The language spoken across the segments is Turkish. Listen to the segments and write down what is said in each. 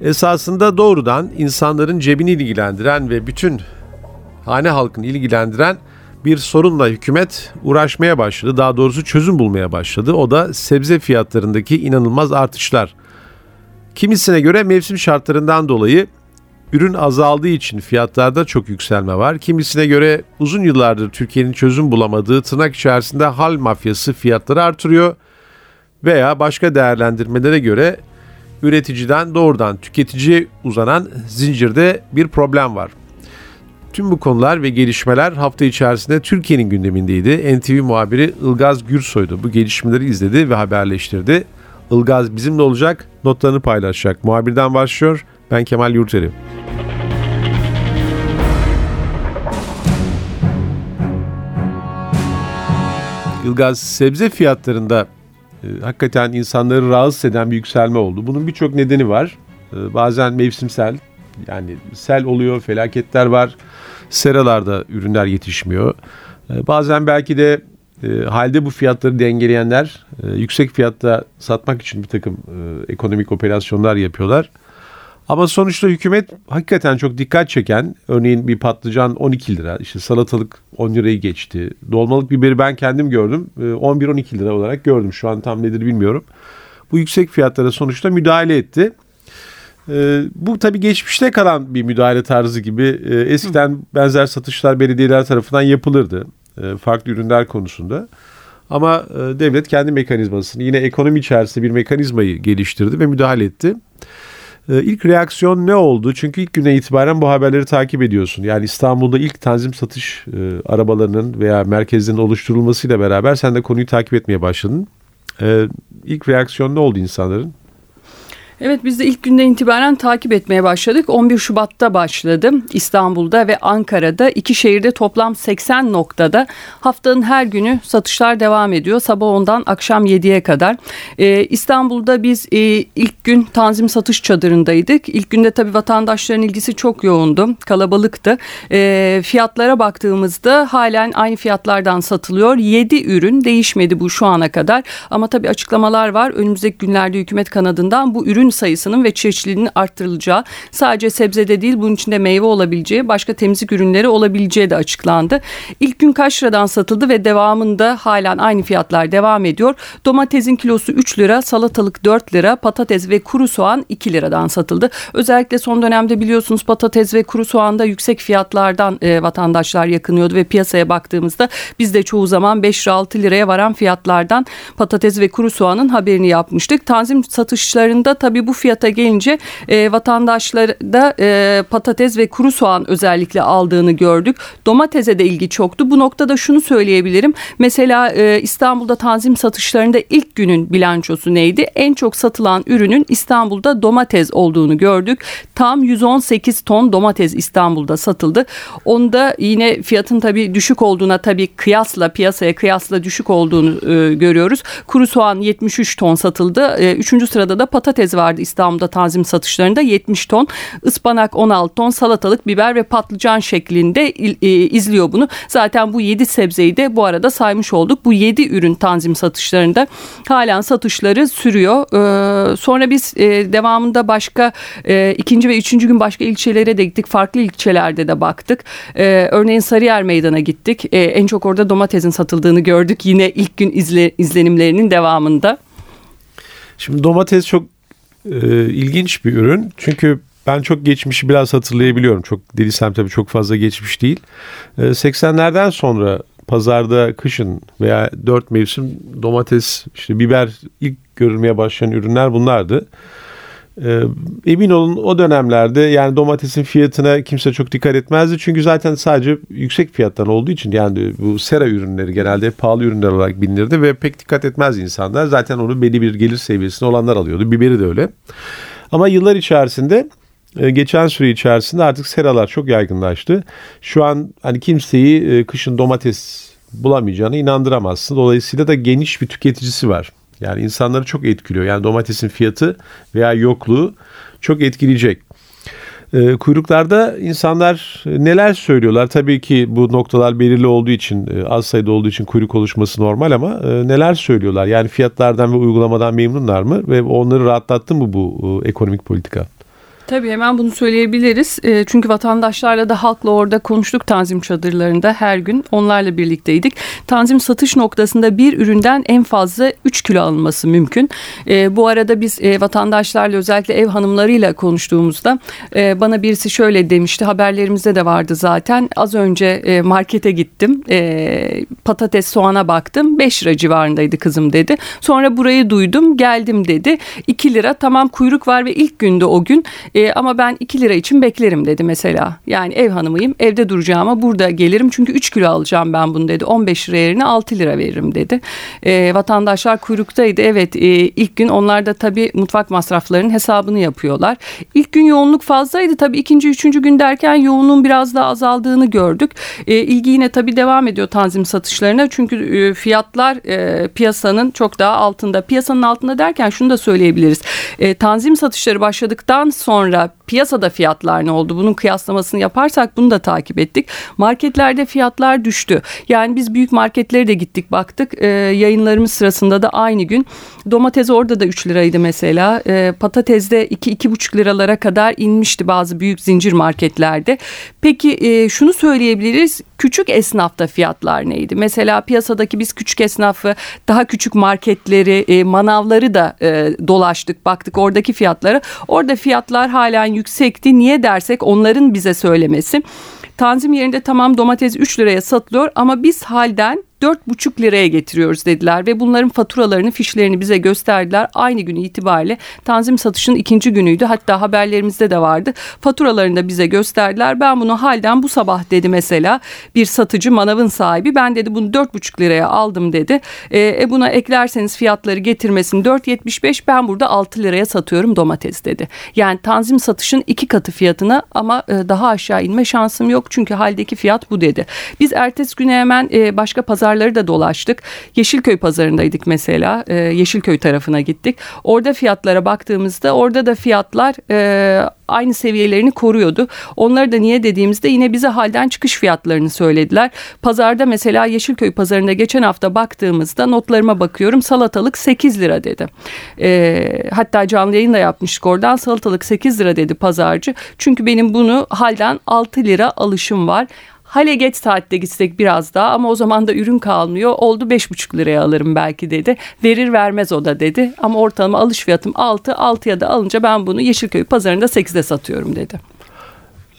esasında doğrudan insanların cebini ilgilendiren ve bütün hane halkını ilgilendiren bir sorunla hükümet uğraşmaya başladı. Daha doğrusu çözüm bulmaya başladı. O da sebze fiyatlarındaki inanılmaz artışlar. Kimisine göre mevsim şartlarından dolayı ürün azaldığı için fiyatlarda çok yükselme var. Kimisine göre uzun yıllardır Türkiye'nin çözüm bulamadığı tırnak içerisinde hal mafyası fiyatları artırıyor. Veya başka değerlendirmelere göre üreticiden doğrudan tüketiciye uzanan zincirde bir problem var. Tüm bu konular ve gelişmeler hafta içerisinde Türkiye'nin gündemindeydi. NTV muhabiri Ilgaz Gürsoy'du. Bu gelişmeleri izledi ve haberleştirdi. Ilgaz bizimle olacak, notlarını paylaşacak. Muhabirden başlıyor. Ben Kemal Yurteri. Ilgaz sebze fiyatlarında hakikaten insanları rahatsız eden bir yükselme oldu. Bunun birçok nedeni var. E, bazen mevsimsel yani sel oluyor, felaketler var. Seralarda ürünler yetişmiyor. E, bazen belki de e, halde bu fiyatları dengeleyenler e, yüksek fiyatta satmak için bir takım e, ekonomik operasyonlar yapıyorlar. Ama sonuçta hükümet hakikaten çok dikkat çeken örneğin bir patlıcan 12 lira işte salatalık 10 lirayı geçti. Dolmalık biberi ben kendim gördüm 11-12 lira olarak gördüm şu an tam nedir bilmiyorum. Bu yüksek fiyatlara sonuçta müdahale etti. bu tabii geçmişte kalan bir müdahale tarzı gibi eskiden benzer satışlar belediyeler tarafından yapılırdı farklı ürünler konusunda. Ama devlet kendi mekanizmasını yine ekonomi içerisinde bir mekanizmayı geliştirdi ve müdahale etti. Ee, ilk reaksiyon ne oldu? Çünkü ilk güne itibaren bu haberleri takip ediyorsun. Yani İstanbul'da ilk tanzim satış e, arabalarının veya merkezlerin oluşturulmasıyla beraber sen de konuyu takip etmeye başladın. E, ilk reaksiyon ne oldu insanların? Evet biz de ilk günden itibaren takip etmeye başladık. 11 Şubat'ta başladı. İstanbul'da ve Ankara'da iki şehirde toplam 80 noktada haftanın her günü satışlar devam ediyor. Sabah 10'dan akşam 7'ye kadar. Ee, İstanbul'da biz e, ilk gün tanzim satış çadırındaydık. İlk günde tabii vatandaşların ilgisi çok yoğundu. Kalabalıktı. Ee, fiyatlara baktığımızda halen aynı fiyatlardan satılıyor. 7 ürün değişmedi bu şu ana kadar. Ama tabii açıklamalar var. Önümüzdeki günlerde hükümet kanadından bu ürün ürün sayısının ve çeşitliliğinin arttırılacağı sadece sebzede değil bunun içinde meyve olabileceği başka temizlik ürünleri olabileceği de açıklandı. İlk gün kaç liradan satıldı ve devamında halen aynı fiyatlar devam ediyor. Domatesin kilosu 3 lira, salatalık 4 lira, patates ve kuru soğan 2 liradan satıldı. Özellikle son dönemde biliyorsunuz patates ve kuru soğanda yüksek fiyatlardan e, vatandaşlar yakınıyordu ve piyasaya baktığımızda biz de çoğu zaman 5 lira 6 liraya varan fiyatlardan patates ve kuru soğanın haberini yapmıştık. Tanzim satışlarında tabii Tabii bu fiyata gelince e, vatandaşlar da e, patates ve kuru soğan özellikle aldığını gördük. Domatese de ilgi çoktu. Bu noktada şunu söyleyebilirim. Mesela e, İstanbul'da tanzim satışlarında ilk günün bilançosu neydi? En çok satılan ürünün İstanbul'da domates olduğunu gördük. Tam 118 ton domates İstanbul'da satıldı. Onda yine fiyatın tabii düşük olduğuna tabii kıyasla piyasaya kıyasla düşük olduğunu e, görüyoruz. Kuru soğan 73 ton satıldı. E, üçüncü sırada da patates var vardı İstanbul'da tanzim satışlarında 70 ton ıspanak 16 ton salatalık biber ve patlıcan şeklinde e, izliyor bunu. Zaten bu 7 sebzeyi de bu arada saymış olduk. Bu 7 ürün tanzim satışlarında halen satışları sürüyor. Ee, sonra biz e, devamında başka e, ikinci ve üçüncü gün başka ilçelere de gittik. Farklı ilçelerde de baktık. Ee, örneğin Sarıyer Meydan'a gittik. Ee, en çok orada domatesin satıldığını gördük. Yine ilk gün izle, izlenimlerinin devamında. Şimdi domates çok e, ilginç bir ürün. Çünkü ben çok geçmişi biraz hatırlayabiliyorum. Çok dediysem tabii çok fazla geçmiş değil. E, 80'lerden sonra pazarda kışın veya dört mevsim domates, işte biber ilk görülmeye başlayan ürünler bunlardı. Ee, emin olun o dönemlerde yani domatesin fiyatına kimse çok dikkat etmezdi. Çünkü zaten sadece yüksek fiyattan olduğu için yani bu sera ürünleri genelde pahalı ürünler olarak bilinirdi ve pek dikkat etmez insanlar. Zaten onu belli bir gelir seviyesinde olanlar alıyordu. Biberi de öyle. Ama yıllar içerisinde e, geçen süre içerisinde artık seralar çok yaygınlaştı. Şu an hani kimseyi e, kışın domates bulamayacağına inandıramazsın. Dolayısıyla da geniş bir tüketicisi var. Yani insanları çok etkiliyor. Yani domatesin fiyatı veya yokluğu çok etkileyecek. E, kuyruklarda insanlar neler söylüyorlar? Tabii ki bu noktalar belirli olduğu için, az sayıda olduğu için kuyruk oluşması normal ama neler söylüyorlar? Yani fiyatlardan ve uygulamadan memnunlar mı? Ve onları rahatlattı mı bu ekonomik politika? Tabii hemen bunu söyleyebiliriz. E, çünkü vatandaşlarla da halkla orada konuştuk tanzim çadırlarında her gün onlarla birlikteydik. Tanzim satış noktasında bir üründen en fazla 3 kilo alınması mümkün. E, bu arada biz e, vatandaşlarla özellikle ev hanımlarıyla konuştuğumuzda e, bana birisi şöyle demişti haberlerimizde de vardı zaten. Az önce e, markete gittim patates soğana baktım 5 lira civarındaydı kızım dedi. Sonra burayı duydum geldim dedi 2 lira tamam kuyruk var ve ilk günde o gün e, ama ben 2 lira için beklerim dedi mesela. Yani ev hanımıyım evde duracağıma burada gelirim çünkü 3 kilo alacağım ben bunu dedi. 15 lira yerine 6 lira veririm dedi. E, vatandaşlar kuyruktaydı evet e, ilk gün onlar da tabii mutfak masraflarının hesabını yapıyorlar. İlk gün yoğunluk fazlaydı tabii ikinci üçüncü gün derken yoğunluğun biraz daha azaldığını gördük. E, ilgi yine tabii devam ediyor tanzim satışlarına çünkü e, fiyatlar e, piyasanın çok daha altında. Piyasanın altında derken şunu da söyleyebiliriz. E, tanzim satışları başladıktan sonra sonra piyasada fiyatlar ne oldu? Bunun kıyaslamasını yaparsak bunu da takip ettik. Marketlerde fiyatlar düştü. Yani biz büyük marketlere de gittik baktık. E, yayınlarımız sırasında da aynı gün domates orada da 3 liraydı mesela. E, patates de 2-2,5 liralara kadar inmişti bazı büyük zincir marketlerde. Peki e, şunu söyleyebiliriz. Küçük esnafta fiyatlar neydi? Mesela piyasadaki biz küçük esnafı daha küçük marketleri, e, manavları da e, dolaştık, baktık oradaki fiyatları. Orada fiyatlar halen yüksekti. Niye dersek onların bize söylemesi. Tanzim yerinde tamam domates 3 liraya satılıyor ama biz halden 4,5 liraya getiriyoruz dediler ve bunların faturalarını, fişlerini bize gösterdiler. Aynı gün itibariyle Tanzim satışının ikinci günüydü. Hatta haberlerimizde de vardı. Faturalarını da bize gösterdiler. Ben bunu halden bu sabah dedi mesela bir satıcı manavın sahibi. Ben dedi bunu 4,5 liraya aldım dedi. E, e buna eklerseniz fiyatları getirmesini 4,75 ben burada 6 liraya satıyorum domates dedi. Yani Tanzim satışın iki katı fiyatına ama e, daha aşağı inme şansım yok. Çünkü haldeki fiyat bu dedi. Biz ertesi güne hemen e, başka pazar pazarları da dolaştık. Yeşilköy pazarındaydık mesela. E, Yeşilköy tarafına gittik. Orada fiyatlara baktığımızda orada da fiyatlar e, aynı seviyelerini koruyordu. Onları da niye dediğimizde yine bize halden çıkış fiyatlarını söylediler. Pazarda mesela Yeşilköy pazarında geçen hafta baktığımızda notlarıma bakıyorum salatalık 8 lira dedi. E, hatta canlı yayın da yapmıştık oradan salatalık 8 lira dedi pazarcı. Çünkü benim bunu halden 6 lira alışım var. Hale geç saatte gitsek biraz daha ama o zaman da ürün kalmıyor. Oldu beş buçuk liraya alırım belki dedi. Verir vermez o da dedi. Ama ortalama alış fiyatım 6. 6'ya da alınca ben bunu Yeşilköy pazarında 8'de satıyorum dedi.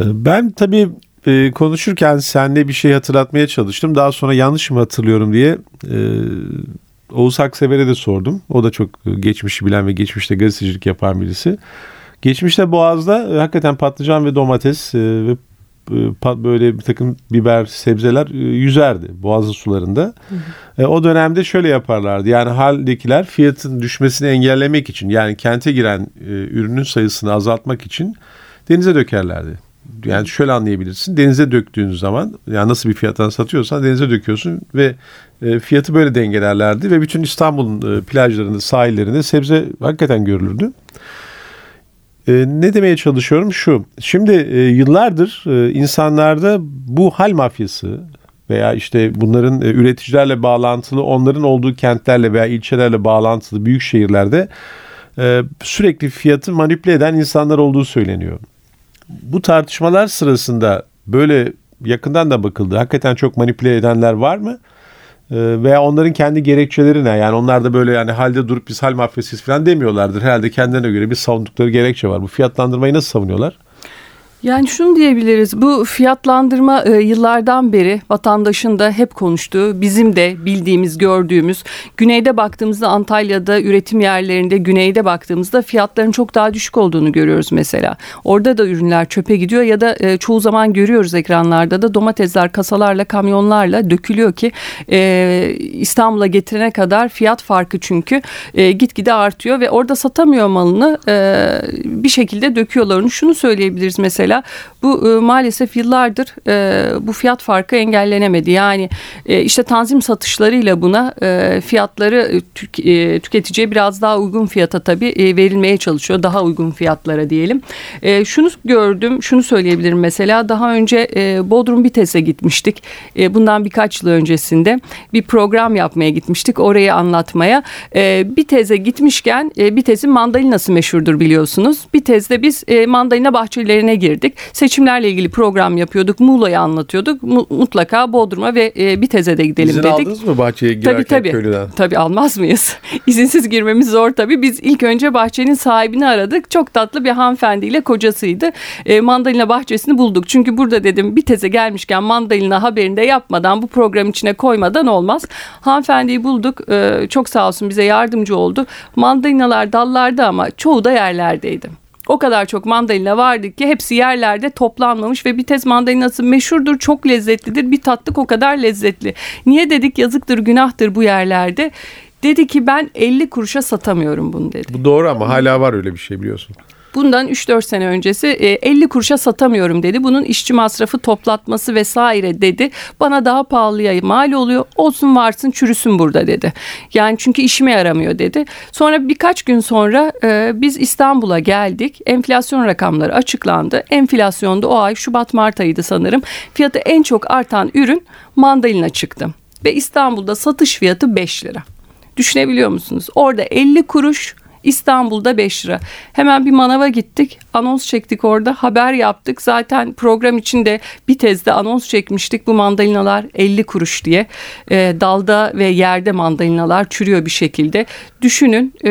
Ee, ben tabii e, konuşurken senle bir şey hatırlatmaya çalıştım. Daha sonra yanlış mı hatırlıyorum diye e, Oğuz Aksever'e de sordum. O da çok geçmişi bilen ve geçmişte gazetecilik yapan birisi. Geçmişte Boğaz'da e, hakikaten patlıcan ve domates ve e, böyle bir takım biber, sebzeler e, yüzerdi boğazın sularında. Hı hı. E, o dönemde şöyle yaparlardı. Yani haldekiler fiyatın düşmesini engellemek için yani kente giren ürünün sayısını azaltmak için denize dökerlerdi. Yani şöyle anlayabilirsin. Denize döktüğün zaman yani nasıl bir fiyattan satıyorsan denize döküyorsun ve fiyatı böyle dengelerlerdi ve bütün İstanbul'un plajlarında, sahillerinde sebze hakikaten görülürdü. E, ne demeye çalışıyorum şu. Şimdi e, yıllardır e, insanlarda bu hal mafyası veya işte bunların e, üreticilerle bağlantılı, onların olduğu kentlerle veya ilçelerle bağlantılı büyük şehirlerde e, sürekli fiyatı manipüle eden insanlar olduğu söyleniyor. Bu tartışmalar sırasında böyle yakından da bakıldı. Hakikaten çok manipüle edenler var mı? Ee, veya onların kendi gerekçeleri ne? Yani onlar da böyle yani halde durup biz hal mafyasıyız falan demiyorlardır. Herhalde kendilerine göre bir savundukları gerekçe var. Bu fiyatlandırmayı nasıl savunuyorlar? Yani şunu diyebiliriz bu fiyatlandırma e, yıllardan beri vatandaşın da hep konuştuğu bizim de bildiğimiz gördüğümüz güneyde baktığımızda Antalya'da üretim yerlerinde güneyde baktığımızda fiyatların çok daha düşük olduğunu görüyoruz mesela. Orada da ürünler çöpe gidiyor ya da e, çoğu zaman görüyoruz ekranlarda da domatesler kasalarla kamyonlarla dökülüyor ki e, İstanbul'a getirene kadar fiyat farkı çünkü e, gitgide artıyor ve orada satamıyor malını e, bir şekilde döküyorlar. Şunu söyleyebiliriz mesela bu e, maalesef yıllardır e, bu fiyat farkı engellenemedi. Yani e, işte tanzim satışlarıyla buna e, fiyatları e, tük, e, tüketiciye biraz daha uygun fiyata tabii e, verilmeye çalışıyor. Daha uygun fiyatlara diyelim. E, şunu gördüm, şunu söyleyebilirim mesela daha önce e, Bodrum Bites'e gitmiştik. E, bundan birkaç yıl öncesinde bir program yapmaya gitmiştik. Orayı anlatmaya. E, Bitez'e gitmişken e, Bitez'in mandalinası meşhurdur biliyorsunuz. Bitez'de biz e, mandalina bahçelerine girdik. Seçimlerle ilgili program yapıyorduk. Muğla'yı anlatıyorduk. Mu- mutlaka Bodrum'a ve e, Bitez'e de gidelim İzin dedik. aldınız mı bahçeye girerken Tabii tabii. köylüden? Tabii almaz mıyız? İzinsiz girmemiz zor tabii. Biz ilk önce bahçenin sahibini aradık. Çok tatlı bir hanımefendiyle kocasıydı. E, mandalina bahçesini bulduk. Çünkü burada dedim bir teze gelmişken mandalina haberinde yapmadan bu program içine koymadan olmaz. Hanımefendiyi bulduk. E, çok sağ olsun bize yardımcı oldu. Mandalinalar dallarda ama çoğu da yerlerdeydi. O kadar çok mandalina vardı ki hepsi yerlerde toplanmamış ve Bitez mandalinası meşhurdur, çok lezzetlidir. Bir tatlık o kadar lezzetli. Niye dedik yazıktır, günahtır bu yerlerde? Dedi ki ben 50 kuruşa satamıyorum bunu dedi. Bu doğru ama hala var öyle bir şey biliyorsun. Bundan 3-4 sene öncesi e, 50 kuruşa satamıyorum dedi. Bunun işçi masrafı toplatması vesaire dedi. Bana daha pahalıya mal oluyor. Olsun varsın çürüsün burada dedi. Yani çünkü işime yaramıyor dedi. Sonra birkaç gün sonra e, biz İstanbul'a geldik. Enflasyon rakamları açıklandı. Enflasyonda o ay Şubat Mart ayıydı sanırım. Fiyatı en çok artan ürün mandalina çıktı. Ve İstanbul'da satış fiyatı 5 lira. Düşünebiliyor musunuz? Orada 50 kuruş İstanbul'da 5 lira. Hemen bir manava gittik. Anons çektik orada. Haber yaptık. Zaten program içinde bir tezde anons çekmiştik. Bu mandalinalar 50 kuruş diye. E, dalda ve yerde mandalinalar çürüyor bir şekilde. Düşünün e,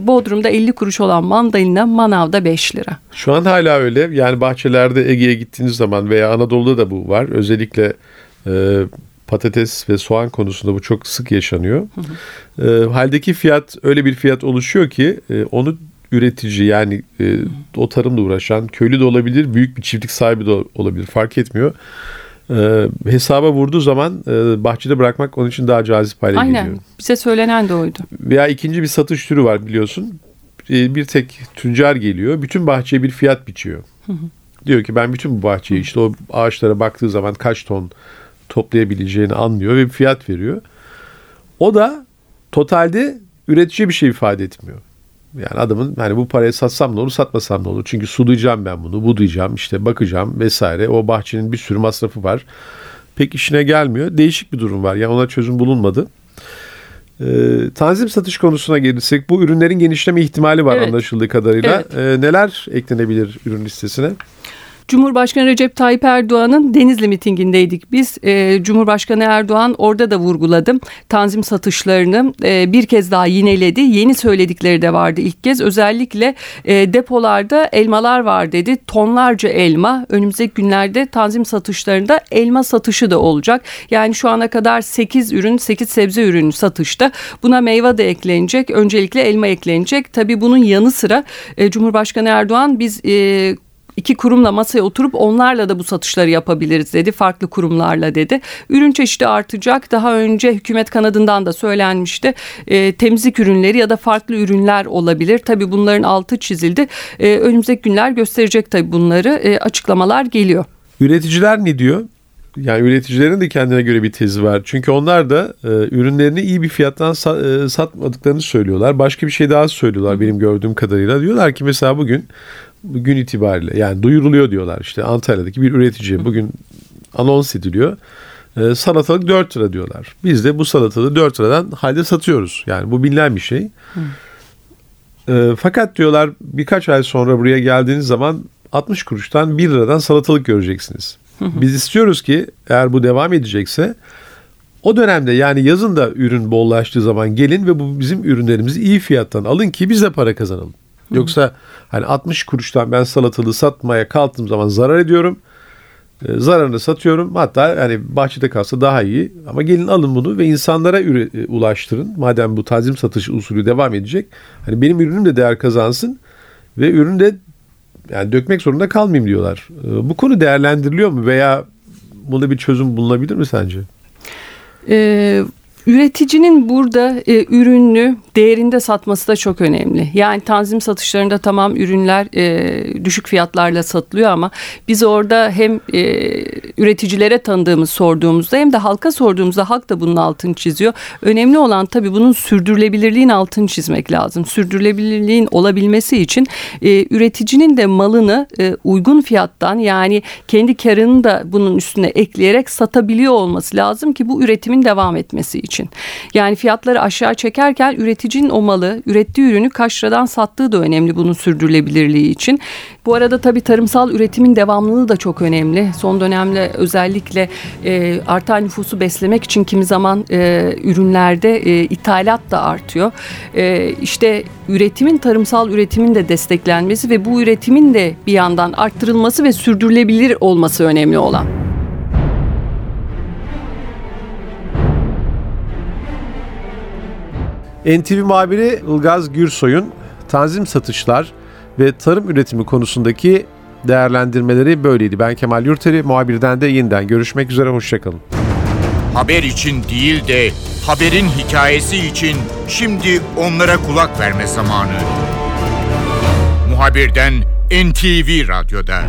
Bodrum'da 50 kuruş olan mandalina manavda 5 lira. Şu an hala öyle. Yani bahçelerde Ege'ye gittiğiniz zaman veya Anadolu'da da bu var. Özellikle e, patates ve soğan konusunda bu çok sık yaşanıyor. E, haldeki fiyat öyle bir fiyat oluşuyor ki e, onu üretici yani e, o tarımla uğraşan köylü de olabilir, büyük bir çiftlik sahibi de olabilir fark etmiyor. E, hesaba vurduğu zaman e, bahçede bırakmak onun için daha cazip hale Aynen. geliyor. Bize söylenen de oydu. Veya ikinci bir satış türü var biliyorsun. E, Bir tek tüccar geliyor. Bütün bahçeye bir fiyat biçiyor. Diyor ki ben bütün bu bahçeyi işte o ağaçlara baktığı zaman kaç ton toplayabileceğini anlıyor ve bir fiyat veriyor. O da totalde üretici bir şey ifade etmiyor. Yani adamın hani bu parayı satsam ne olur satmasam ne olur. Çünkü sulayacağım ben bunu budayacağım işte bakacağım vesaire. O bahçenin bir sürü masrafı var. Pek işine gelmiyor. Değişik bir durum var. Yani ona çözüm bulunmadı. Ee, tanzim satış konusuna gelirsek bu ürünlerin genişleme ihtimali var Evet. anlaşıldığı kadarıyla. Evet. Ee, neler eklenebilir ürün listesine? Cumhurbaşkanı Recep Tayyip Erdoğan'ın Denizli mitingindeydik biz. Ee, Cumhurbaşkanı Erdoğan orada da vurguladım. Tanzim satışlarını e, bir kez daha yineledi. Yeni söyledikleri de vardı ilk kez. Özellikle e, depolarda elmalar var dedi. Tonlarca elma. Önümüzdeki günlerde tanzim satışlarında elma satışı da olacak. Yani şu ana kadar 8 ürün, 8 sebze ürünü satışta. Buna meyve de eklenecek. Öncelikle elma eklenecek. Tabii bunun yanı sıra e, Cumhurbaşkanı Erdoğan biz e, iki kurumla masaya oturup onlarla da bu satışları yapabiliriz dedi. Farklı kurumlarla dedi. Ürün çeşidi artacak. Daha önce hükümet kanadından da söylenmişti. E, temizlik ürünleri ya da farklı ürünler olabilir. Tabii bunların altı çizildi. E, önümüzdeki günler gösterecek tabii bunları. E, açıklamalar geliyor. Üreticiler ne diyor? Yani üreticilerin de kendine göre bir tezi var. Çünkü onlar da e, ürünlerini iyi bir fiyattan sa- e, satmadıklarını söylüyorlar. Başka bir şey daha söylüyorlar benim gördüğüm kadarıyla. Diyorlar ki mesela bugün gün itibariyle yani duyuruluyor diyorlar işte Antalya'daki bir üretici bugün anons ediliyor. E, salatalık 4 lira diyorlar. Biz de bu salatalığı 4 liradan halde satıyoruz. Yani bu bilinen bir şey. E, fakat diyorlar birkaç ay sonra buraya geldiğiniz zaman 60 kuruştan 1 liradan salatalık göreceksiniz. Biz istiyoruz ki eğer bu devam edecekse o dönemde yani yazın da ürün bollaştığı zaman gelin ve bu bizim ürünlerimizi iyi fiyattan alın ki biz de para kazanalım. Yoksa hani 60 kuruştan ben salatalığı satmaya kalktığım zaman zarar ediyorum. E, zararını satıyorum. Hatta yani bahçede kalsa daha iyi. Ama gelin alın bunu ve insanlara üre, e, ulaştırın. Madem bu tazim satış usulü devam edecek. Hani benim ürünüm de değer kazansın ve ürünü de yani dökmek zorunda kalmayayım diyorlar. E, bu konu değerlendiriliyor mu veya buna bir çözüm bulunabilir mi sence? Ee, Üreticinin burada e, ürünü değerinde satması da çok önemli. Yani tanzim satışlarında tamam ürünler e, düşük fiyatlarla satılıyor ama biz orada hem e, üreticilere tanıdığımız sorduğumuzda hem de halka sorduğumuzda halk da bunun altını çiziyor. Önemli olan tabii bunun sürdürülebilirliğin altını çizmek lazım. Sürdürülebilirliğin olabilmesi için e, üreticinin de malını e, uygun fiyattan yani kendi karını da bunun üstüne ekleyerek satabiliyor olması lazım ki bu üretimin devam etmesi için. Yani fiyatları aşağı çekerken üreticinin o malı, ürettiği ürünü kaç liradan sattığı da önemli bunun sürdürülebilirliği için. Bu arada tabii tarımsal üretimin devamlılığı da çok önemli. Son dönemde özellikle e, artan nüfusu beslemek için kimi zaman e, ürünlerde e, ithalat da artıyor. E, işte üretimin tarımsal üretimin de desteklenmesi ve bu üretimin de bir yandan arttırılması ve sürdürülebilir olması önemli olan. NTV muhabiri Ilgaz Gürsoy'un tanzim satışlar ve tarım üretimi konusundaki değerlendirmeleri böyleydi. Ben Kemal Yurteri, muhabirden de yeniden görüşmek üzere, hoşçakalın. Haber için değil de haberin hikayesi için şimdi onlara kulak verme zamanı. Muhabirden NTV Radyo'da.